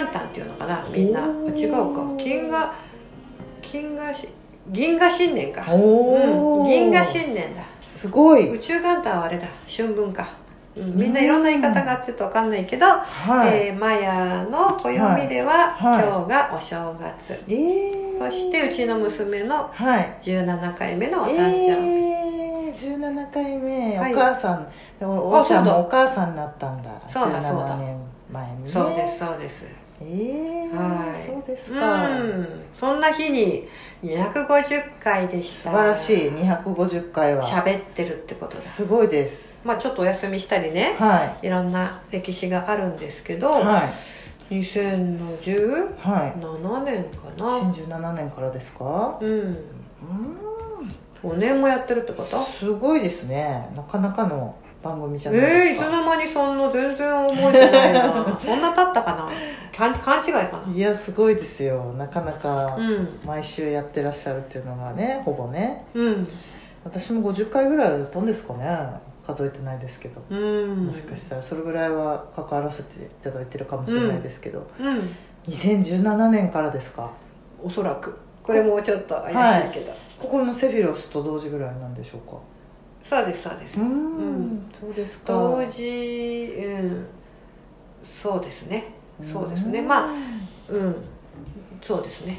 宇宙元旦っていうのかなみんな。違うか。金河金河し銀河新年か。うん、銀河新年だ。すごい。宇宙元旦はあれだ。春分か、うん、みんないろんな言い方があってと分かんないけど、はい、えーマヤの暦では、はい。今日がお正月、えー、そしてうちの娘のはい。17回目のお誕生日、えー、17回目、はい。お母さん。おおちゃんお母さんになったんだ。そうだそうだ。17年前にね。そうですそうですえー、はい。そうですか、うん。そんな日に250回でした。素晴らしい。250回は。喋ってるってことだ。すごいです。まあちょっとお休みしたりね。はい。ろんな歴史があるんですけど、いはい。2017はい年かな。2017年からですか？うん。うん。5年もやってるってこと？すごいですね。なかなかの番組じゃないえー、いですか、つの間にそんな全然覚えてないな。そんな経ったかな？勘勘違いかいやすごいですよ。なかなかなうん。毎週やってらっしゃるっていうのがねほぼね。うん。私も50回ぐらいやったんですかね。数えてないですけど。うん。もしかしたらそれぐらいは関わらせていただいてるかもしれないですけど、うん。2017年からですか？おそらく。これもちょっと怪しいけど、ここのセフィロスと同時ぐらいなんでしょうか？そうですそうです。うーんん。そうですか。同時うん。そうですね。そうですね。んまあうん。そうですね。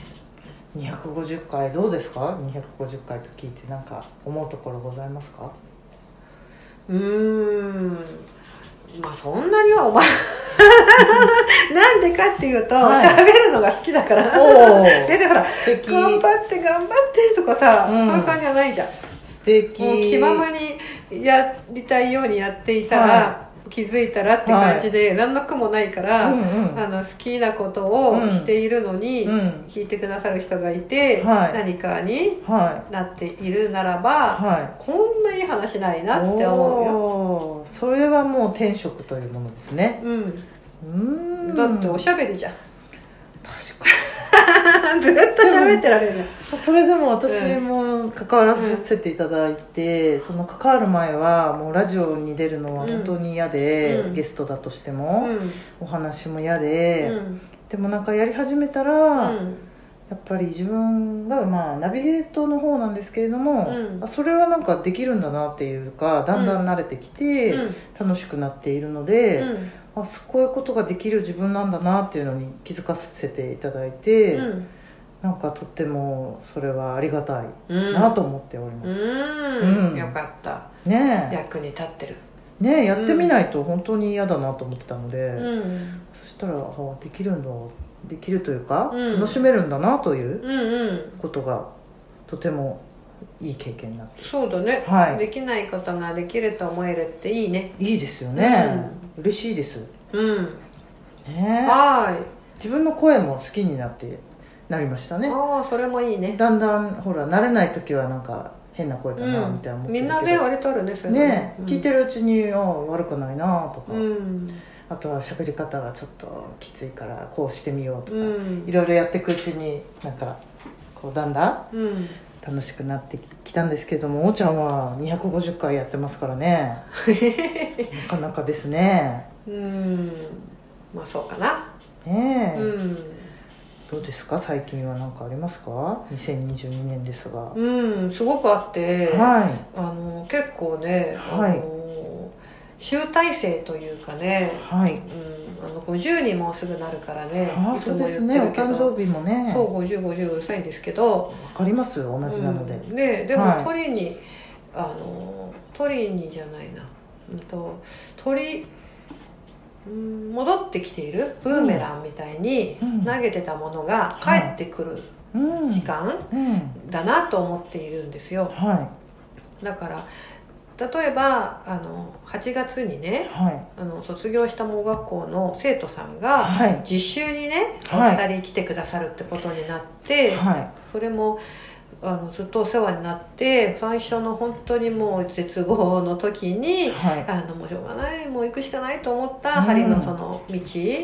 250回どうですか？250回と聞いてなんか思うところございますか？うーん。まあそんなにはお前 なんでかっていうとはい。喋、るのが好きだから。おお全然ほら頑張って頑張ってとかさ、うん。そういう感じじゃないじゃん素敵。もう気ままにやりたいようにやっていたら、は気づいたらって感じで、何の苦もないから、うんうん。あの好きなことをしているのに、うん。聞いてくださる人がいて、はい。何かにはなっているならば、いはい。こんないい話ないなって思うよ、それはもう天職というものですね。うん、うーん。だっておしゃべりじゃん。確かずっと喋ってられる。にそれでも私も関わらせていただいて、その関わる前はもうラジオに出るのは本当に嫌で、うん。ゲストだとしてうも、ん。お話も嫌で、うん。でもなんかやり始めたら、うん。やっぱり自分がまあナビゲートの方なんですけれども、うん。あそれはなんかできるんだなっていうかだんだん慣れてきて、うん。楽しくなっているので、うん。あそこういうことができる自分なんだなっていうのに気づかせていただいて、うんなんかとってもそれはありがたいうん。なと思っております、うん。うん。よかった。ね役に立ってる。えねえやってみないと本当に嫌だなと思ってたので、うん。そしたらあできるんだ。できるというか、うん。楽しめるんだなといううんうん。ことがとてもいい経験になってそうだね、はい。できないことができると思えるっていいね。いいですよね、嬉しいです。うん。ねえ。は自分の声も好きになってなりましたね。ああそれもいいね。だんだんほら慣れない時はなんか変な声だなみたいな思ってるけど、みんなね割とあるねそれね。うん。聞いてるうちにああ悪くないなとか、うん。あとは喋り方がちょっときついからこうしてみようとか、うん。いろいろやっていくうちになんかこうだんだんうん。楽しくなってきたんですけどもおーちゃんは250回やってますからね。なかなかですね。うん。まあそうかな。ねえ、うんどうですか？最近は何かありますか？2022年ですが、はうんすごくあって、い。あの結構ね、はい。あの集大成というかね、はい。うん、あの50にもうすぐなるからねあそうですね。お誕生日もね。そう5050うるさいんですけど。わかります同じなので、うんねでもはい。取りに、あの取りにじゃないな、うん、と取りうん戻ってきているブーメランみたいにうん。投げてたものが帰ってくるうん時間うん。だなと思っているんですよ。はだから例えばあの8月にいねはい。あの卒業した盲学校の生徒さんがはい。実習にねおはい。二人来てくださるってことになって、はい。それもあのずっとお世話になって最初の本当にもう絶望の時にはい。あのもうしょうがないもう行くしかないと思ったうん。針のその道、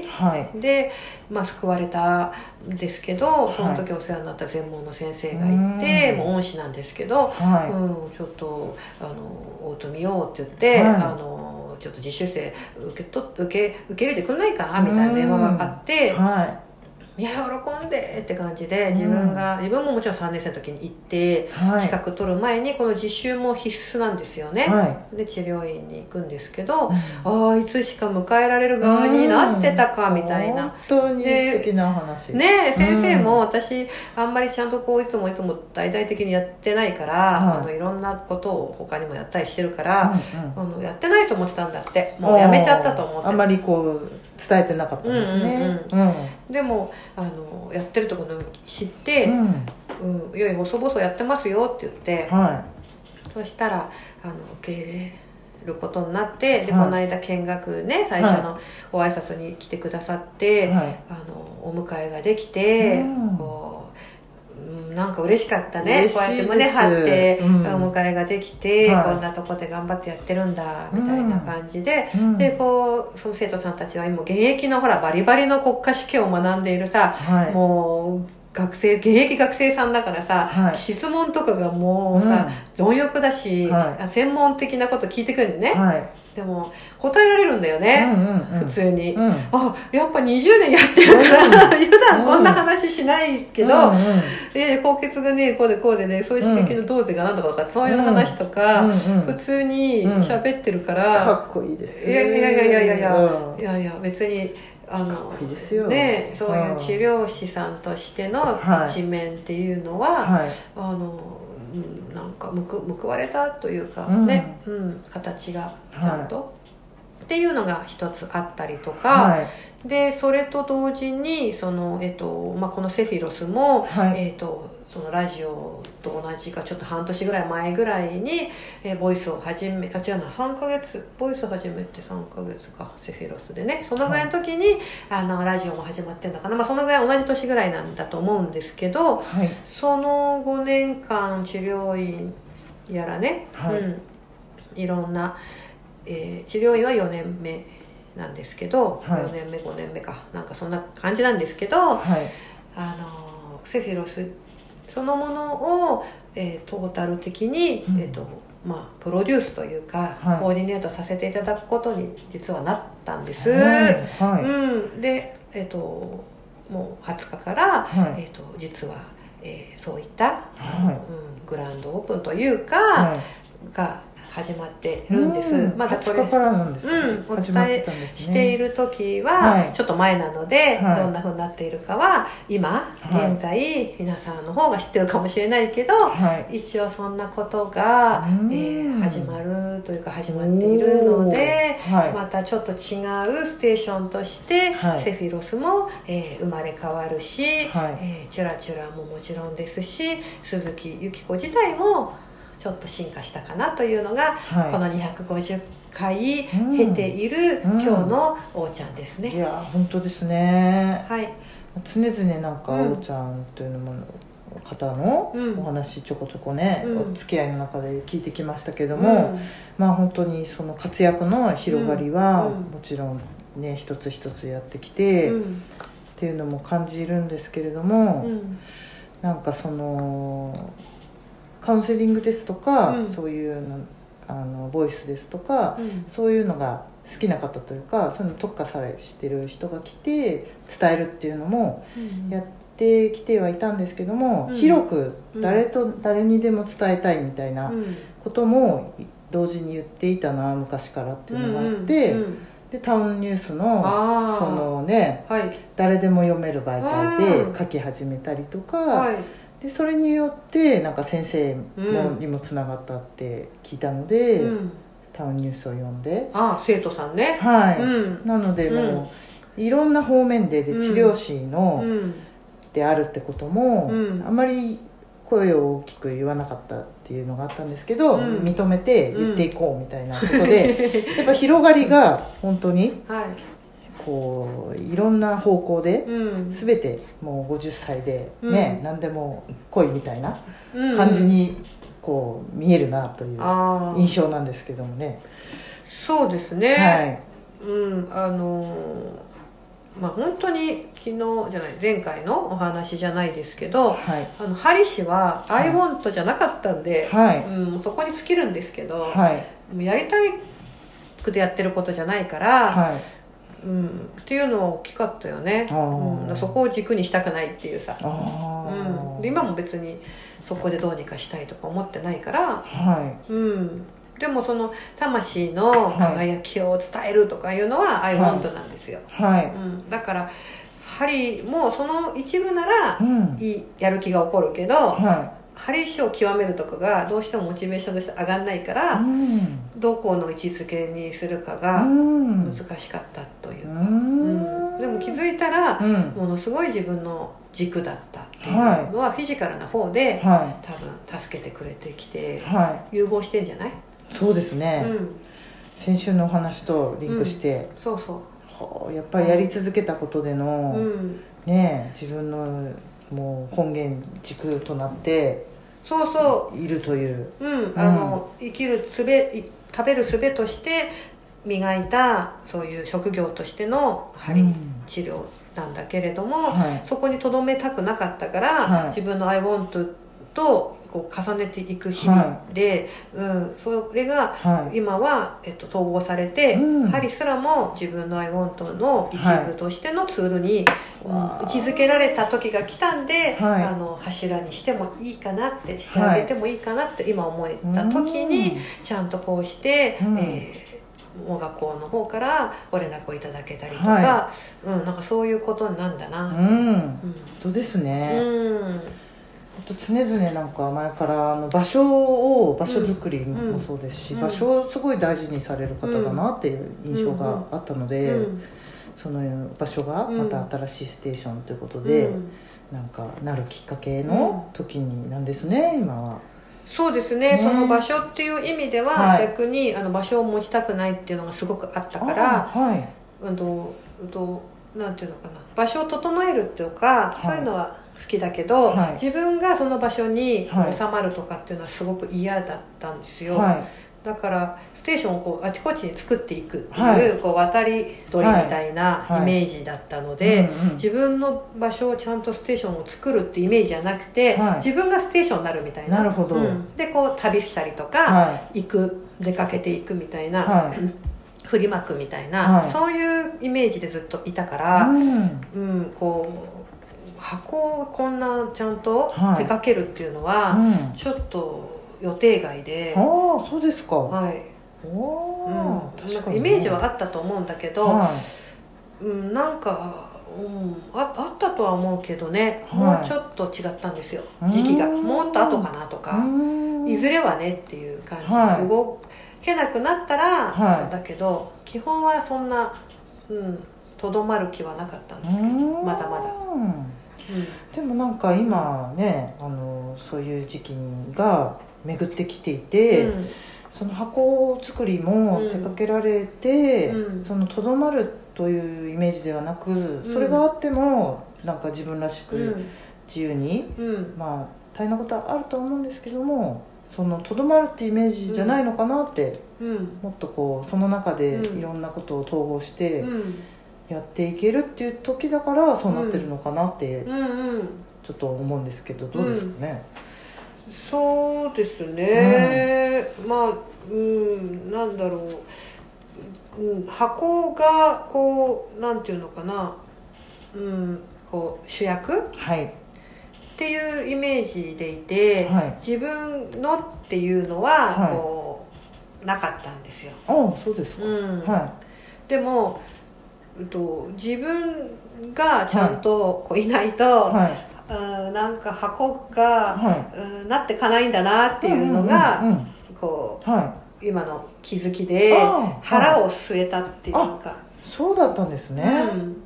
はい。で、まあ、救われたんですけどその時お世話になった全盲の先生がいて、うん。もう恩師なんですけど、はうん、ちょっとあのオート見ようって言って、はい。あのちょっと実習生受けと受け受け入れてくんないかみたいな電話があってい、はいや喜んでって感じで自分が、自分ももちろん3年生の時に行っていはい。資格取る前にこの実習も必須なんですよね、はで治療院に行くんですけど、いああいつしか迎えられる側になってたかみたいな。本当に素敵な話。ねえ先生もうん私あんまりちゃんとこういつもいつも大々的にやってないから、はい。あのいろんなことを他にもやったりしてるかうんら、うん。あのやってないと思ってたんだってもうやめちゃったと思って。あんまりこう伝えてなかったんですね。うん。でもあのやってるところ知ってうん、うん「うん、い細々やってますよ」って言ってはそしたらあの受け入れることになってで、はい。この間見学ね最初のご挨拶に来てくださって、いはい。あのお迎えができて、うん。こううんなんか嬉しかったね。こうやって胸張って、うん。お迎えができて、はい。こんなとこで頑張ってやってるんだみたいな感じで、うん。でこうその生徒さんたちは今現役のほらバリバリの国家試験を学んでいるさ、はい。もう学生現役学生さんだからさ、はい。質問とかがもうさ、貪欲だし、はい。専門的なこと聞いてくるんでね、はいでも答えられるんだよね、うんうんうん。普通に、うん。あやっぱ20年やってるから、普段こんな話しないけど、うんうんで高血がねこうでこうでねそういう刺激の動勢が何とかとか、そういう話とか、うんうん普通に喋ってるから、かっこいいですいやいやいやいやいやいやうん。いやいや別にあのねそういう治療師さんとしてのはい。一面っていうのは、はい。あのうんなんか報報われたというかうん。ね、うん形がちゃんと、っていうのが一つあったりとか、はい。でそれと同時にその、えっとまあ、このセフィロスも、はい。えっとそのラジオと同じかちょっと半年ぐらい前ぐらいに、えーボイスを始めあ違うな3ヶ月ボイス始めて3ヶ月かセフィロスでね。そのぐらいの時に、あのラジオも始まってんのかな、まあ、そのぐらい同じ年ぐらいなんだと思うんですけどはい。その5年間治療院やらね、はい。うん、いろんな、えー治療院は4年目なんですけど、はい。4年目5年目か。なんかそんな感じなんですけど、はい。あのセフィロスそのものを、えートータル的に、うん。えーとまあ、プロデュースというか、はい。コーディネートさせていただくことに実はなったんです。はい。はい。うん、で、えー、ともう20日から、はい。えー、と実は、えーそういった、はい。うん、グランドオープンというか、はい。が始まってるんです。うん。まだこ20日れからなんですね。うんお伝えしている時は、はいちょっと前なので、はい。どんな風になっているかは今はい。現在、皆さんの方が知ってるかもしれないけどはい。一応そんなことが、うん。えー始まるというか始まっているので、またちょっと違うステーションとして、はい。セフィロスも、えー生まれ変わるし、はい。えーチュラチュラももちろんですし鈴木由紀子自体もちょっと進化したかなというのが、はい。この250回うん。経ているうん。今日のおちゃんですね、いや本当ですね。はい。常々なんかうん。おーちゃんというのも方のうん。お話ちょこちょこね、うん。お付き合いの中で聞いてきましたけども、まあ本当にその活躍の広がりはうん。うん。もちろんね一つ一つやってきうて、っんていうのも感じるんですけれども、うん。なんかそのカウンセリングですとか、うん。そういうのあのボイスですとか、うん。そういうのが好きな方というかそういうの特化されしてる人が来て伝えるっていうのもうん。やってきてはいたんですけども、うん。広く誰と誰にでも伝えたいみたいなうん。ことも同時に言っていたな昔からっていうのがあって、うんうんでタウンニュースのそのねはい。誰でも読める媒うん。体で書き始めたりとか、はいでそれによってなんか先生もうん。にもつながったって聞いたので、うん。タウンニュースを読んで。あ生徒さんね。はい、うん。なのでもう、うんいろんな方面ででうん。治療師の、うん。であるってことも、うん。あまり声を大きく言わなかったっていうのがあったんですけど、うん。認めて言っていこうみたいなことで、やっぱ広がりが本当に はいこういろんな方向でうん。全てもう50歳でね、うん。何でも来いみたいなうん。感じにこう見えるなという印象なんですけどもね、そうですね、はい。うんあのーまあ本当に昨日じゃない前回のお話じゃないですけどはい。あのハリ氏は「はい。I want」じゃなかったんで、はい。うん、そこに尽きるんですけど、はい。やりたいくてやってることじゃないから、はいうん、っていうのは大きかったよね、うん、そこを軸にしたくないっていうさ、うん、で今も別にそこでどうにかしたいとか思ってないから、はうん、でもその魂の輝きを伝えるとかいうのは「I want」なんですよ、いはい。うん、だからハリーもその一部ならうん。いいやる気が起こるけど、はハリー氏を極めるとかがどうしてもモチベーションとして上がんないかいら、うん。どこの位置づけにするかうがん。難しかったといううか、うん。ん。でも気づいたらうん。ものすごい自分の軸だったっていうのはフィジカルな方では多分助けてくれてきてい。は融合してんじゃない、いそうですね、うん。先週のお話とリンクして、そうそはあやっぱりやり続けたことでう、の、うん、ね自分のもう根源軸となってそうそいるという。う、うん、あの生きるすべい食べる術として磨いたそういう職業としての針うん。治療なんだけれども、はい。そこにとどめたくなかったから、はい。自分の「I want」とこう重ねていく日々で、うん、それがはい。今は、えっと、統合されて、うん。針すらも自分の「I want」の一部としてのツールに、うんわあ。位置づけられた時が来たんで、はい。あの柱にしてもいいかなってしてあげてもいいかなって今思えた時に、ちゃんとこうして、うん。えー盲学校の方からご連絡をいただけたりとか、はうん、なんかそういうことなんだな。うん、うん、うん。本当ですね、うん。あと常々なんか前からあの場所を場所作りもそうですし、うん。場所をすごい大事にされる方だなっていう印象があったので、うん。その場所がまた新しいステーションということで、うん。なんかなるきっかけの時になんですね今は。そうですねね。その場所っていう意味では、はい。逆にあの場所を持ちたくないっていうのがすごくあったからあはい。うんとうんとなんていうのかな場所を整えるっていうか、はい。そういうのは好きだけど、はい。自分がその場所にはい。収まるとかっていうのはすごく嫌だったんですよ、はい。だからステーションをこうあちこちに作っていくっていう,、はい。こう渡り鳥みたいなはい。イメージだったので、自分の場所をちゃんとステーションを作るってイメージじゃなくて、はい。自分がステーションになるみたいな。なるほど。うん。でこう旅したりとか、は行く出かけていくみたいな、はい。振りまくみたいな、はい。そういうイメージでずっといたかい、ら、うん。うんこう箱をこんなちゃんとはい。手掛けるっていうのは、うん、ちょっと予定外で、ああそうですか。はい。おうん、お、なんかイメージはあったと思うんだけど、はうん、なんか、うん、ああったとは思うけどね、はい。もうちょっと違ったんですよ。うん。時期が。もっと後かなとい。か、うん。いずれはねっていう感じ、はい。動けなくなったら、はい。だけど基本はそんなうんとどまる気はなかったんですけど、うん。まだまだ、でもなんか今ねあのそういう時期が巡ってきていて、うん。その箱作りもうん。手掛けられて、とどまるというイメージではなく、それがあってもなんか自分らしくうん。自由に、うん。まあ大変なことはあるとは思うんですけどもそのとどまるってイメージじゃないのかなって、うん。もっとこうその中でうん。いろんなことを統合してうんやっていけるっていう時だからそうなってるのかなってうんうん。ちょっと思うんですけどどうですかね、そうですね、まあうんなんだろう、うん、箱がこうなんていうのかな、うん、こう主役っはい。ていうイメージでいて、はい。自分のっていうのははい。こう、なかったんですよ、ああそうですか、うん。はでも、うんと、自分がちゃんとこういないと、いはい。うんなんか箱が、はうんなってかないんだなっいていうのが、うんうんうんこはう今の気づきいで腹はい。を据えたっていうか、そうだったんですね、うん。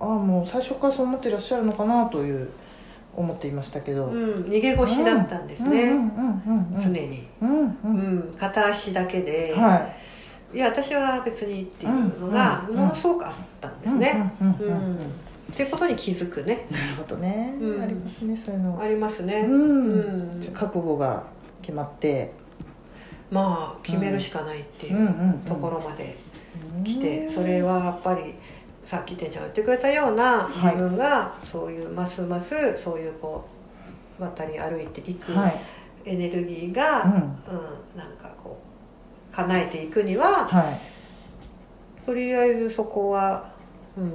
ああもう最初からそう思ってらっしゃるのかなという思っていましたけど、うん、逃げ腰だったんですね、うん。うんうんうん常に、うんううん。ん片足だけで、はいや私は別にっていうのがうんものすごくあったんですね、っていうことに気づくね。なるほどね、うん。ありますねそういうの。ありますね。うん。うん。じゃあ覚悟が決まって。まあ決めるしかないっていうところまで来て、それはやっぱりさっき店長が言ってくれたようなはい。自分がそういうますますそういうこう渡り歩いていくはい。エネルギーが、うん。うんなんかこう叶えていくにははい。とりあえずそこは、うん、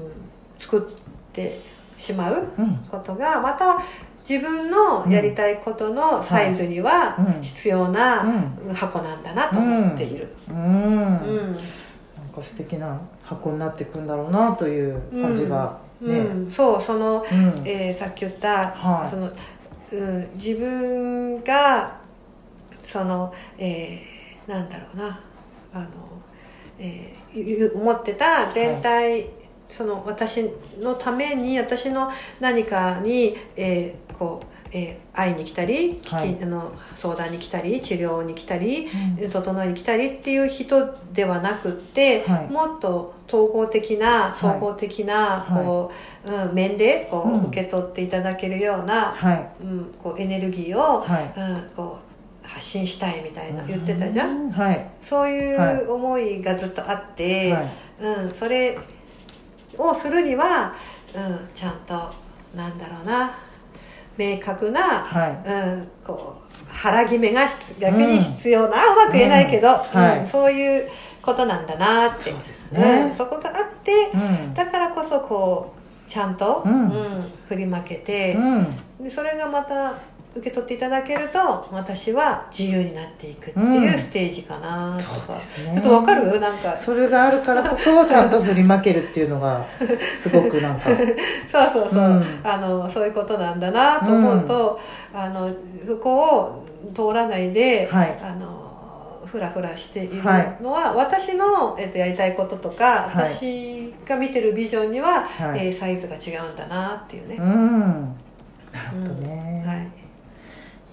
作ってしまううん。ことがまた自分のやりたいことのサイズにはうん。必要なうん。箱なんだなと思っている。うん、うん。なんか素敵な箱になっていくんだろうなという感じがね、うん、そうその、うん。えーさっき言った、はい。その、うん、自分がその、えーなんだろうな。あの、えー思ってた全体、その私のために私の何かに、えーこうえー会いに来たり、はい。あの相談に来たり治療に来たりうん。整いに来たりっていう人ではなくって、はい。もっと統合的なはい。総合的な、はい。こううん、面でこう、うん。受け取っていただけるような、はい。うん、こうエネルギーを、はい。うん、こう発信したいみたいな言ってたじゃん、んはい。そういはいう思いがずっとあって、はい。うん、それをするには、うん、ちゃんとなんだろうな明確な、はい。うん、こう腹決めが必逆に必要な、うまく言えないけど、うん。そういうことなんだなって。そうですうん、ねそこがあってうん。だからこそこうちゃんと、うん振りまけて、うん。でそれがまた受け取っていただけると私は自由になっていくってうん。いうステージかなとか、ですね。ちょっとわかる？なんか。それがあるからこそちゃんと振りまけるっていうのが すごくなんか。そうそうそう、うん。あのそういうことなんだなと思うと、あのそこを通らないで、はい。あのふらふらしているはい。のは、私の、えっと、やりたいこととか、はい。私が見てるビジョンには、はい。えーサイズが違うんだなっていうね、うん。なるほどね、は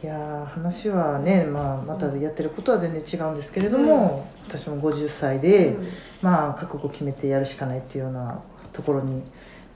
いいやー話はね、まあ、またやってることは全然違うんですけれども、私も50歳で、うん。まあ覚悟決めてやるしかないっていうようなところに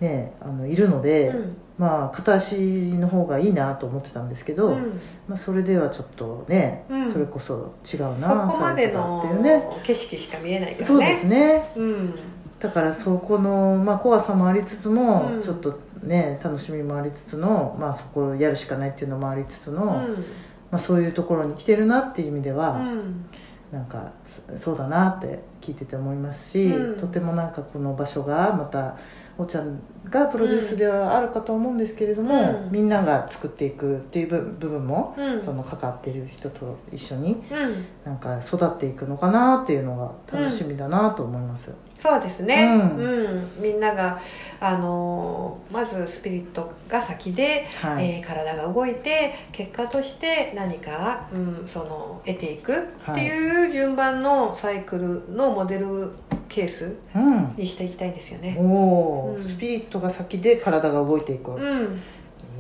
ねあのいるので、うん。まあ片足の方がいいなと思ってたんですけど、うん。まあ、それではちょっとね、うん。それこそ違うそなこまでのっていうね。景色しか見えないからね。そうですね。うん。だからそこの、まあ、怖さもありつつも、うん。ちょっとね楽しみもありつつの、まあ、そこをやるしかないっていうのもありつつの、うん。まあ、そういうところに来てるなっていう意味では、うん。なんかそそうだなって聞いてて思いますし、うん。とてもなんかこの場所がまたおちゃんがプロデュースではあるかと思うんですけれども、うん。みんなが作っていくっていう部部分も、うん。その関わっている人と一緒にうん。なんか育っていくのかなっていうのが楽しみだなと思います。そうですね、ううん。みんなが、あのーまずスピリットが先で、はい、えー体が動いて結果として何か、うん、その得ていくっていう順番のサイクルのモデルケースうん。にしていきたいんですよね。おお、うん。スピリットが先で体が動いていく、うん、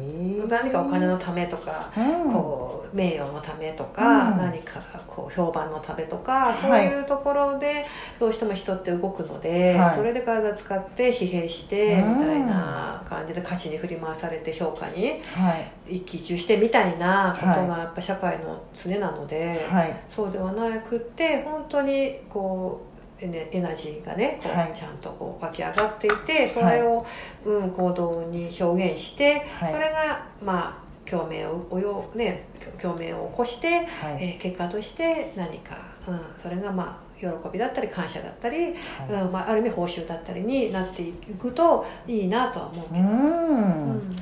えー。何かお金のためとか、うん。こう名誉のためとか、うん。何かこう評判のためとか、そうはいいうところでどうしても人って動くので、はい。それで体使って疲弊してうん。みたいな感じで価値に振り回されて評価にはい。一喜一憂してみたいなことがやっぱ社会の常なので、はい。そうではなくって本当にこうエネエナジーがねこう、はい。ちゃんとこう湧き上がっていてそれを、うん、行動に表現して、はい。それがまあ共鳴をおよ、ね、共鳴を起こして、はい。えー結果として何か、うん、それがまあ喜びだったり感謝だったり、はい。うんまあ、ある意味報酬だったりになっていくといいなとは思うけど。うん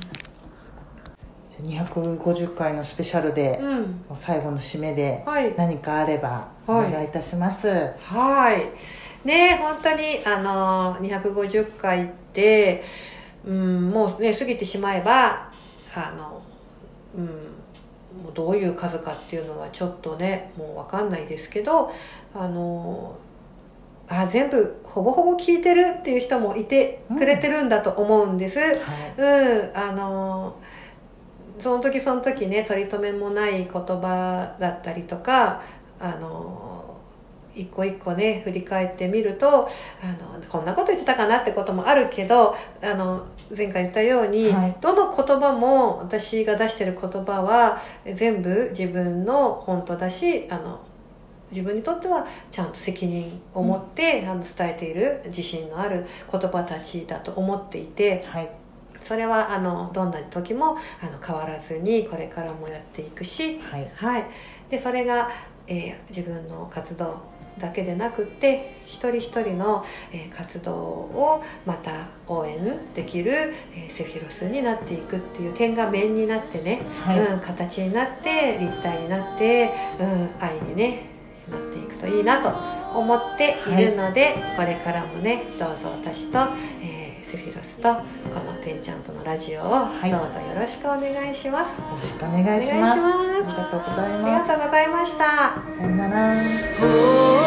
うんじゃあ250回のスペシャルで、うん。最後の締めではい。何かあればおはい。願いいたします、はい。ね本当に、あの、250回って、うん、もうね、過ぎてしまえば、あの、うん、どういう数かっていうのはちょっとね、もうわかんないですけど、あの、あ、全部、ほぼほぼ聞いてるっていう人もいてくれてるんだと思うんです。はい。うん、あのその時その時ね取り留めもない言葉だったりとかあの一個一個ね振り返ってみるとあのこんなこと言ってたかなってこともあるけどあの前回言ったように、はい。どの言葉も私が出してる言葉は全部自分の本当だしあの自分にとってはちゃんと責任を持って、あの伝えている自信のある言葉たちだと思っていてはいそれはあのどんな時もあの変わらずにこれからもやっていくし、はい。はい、でそれが、えー自分の活動だけでなくって一人一人の、えー活動をまた応援できる、えーセフィロスになっていくっていう点が面になってね、はい。うん、形になって立体になって、うん、愛にねなっていくといいなと思っているので、これからもねどうぞ私と、えーセフィロスとこのてんちゃんとのラジオをどうぞいよろしくお願いします。よろしくお願いします。ありがとうございありますがとうございました。さよなら「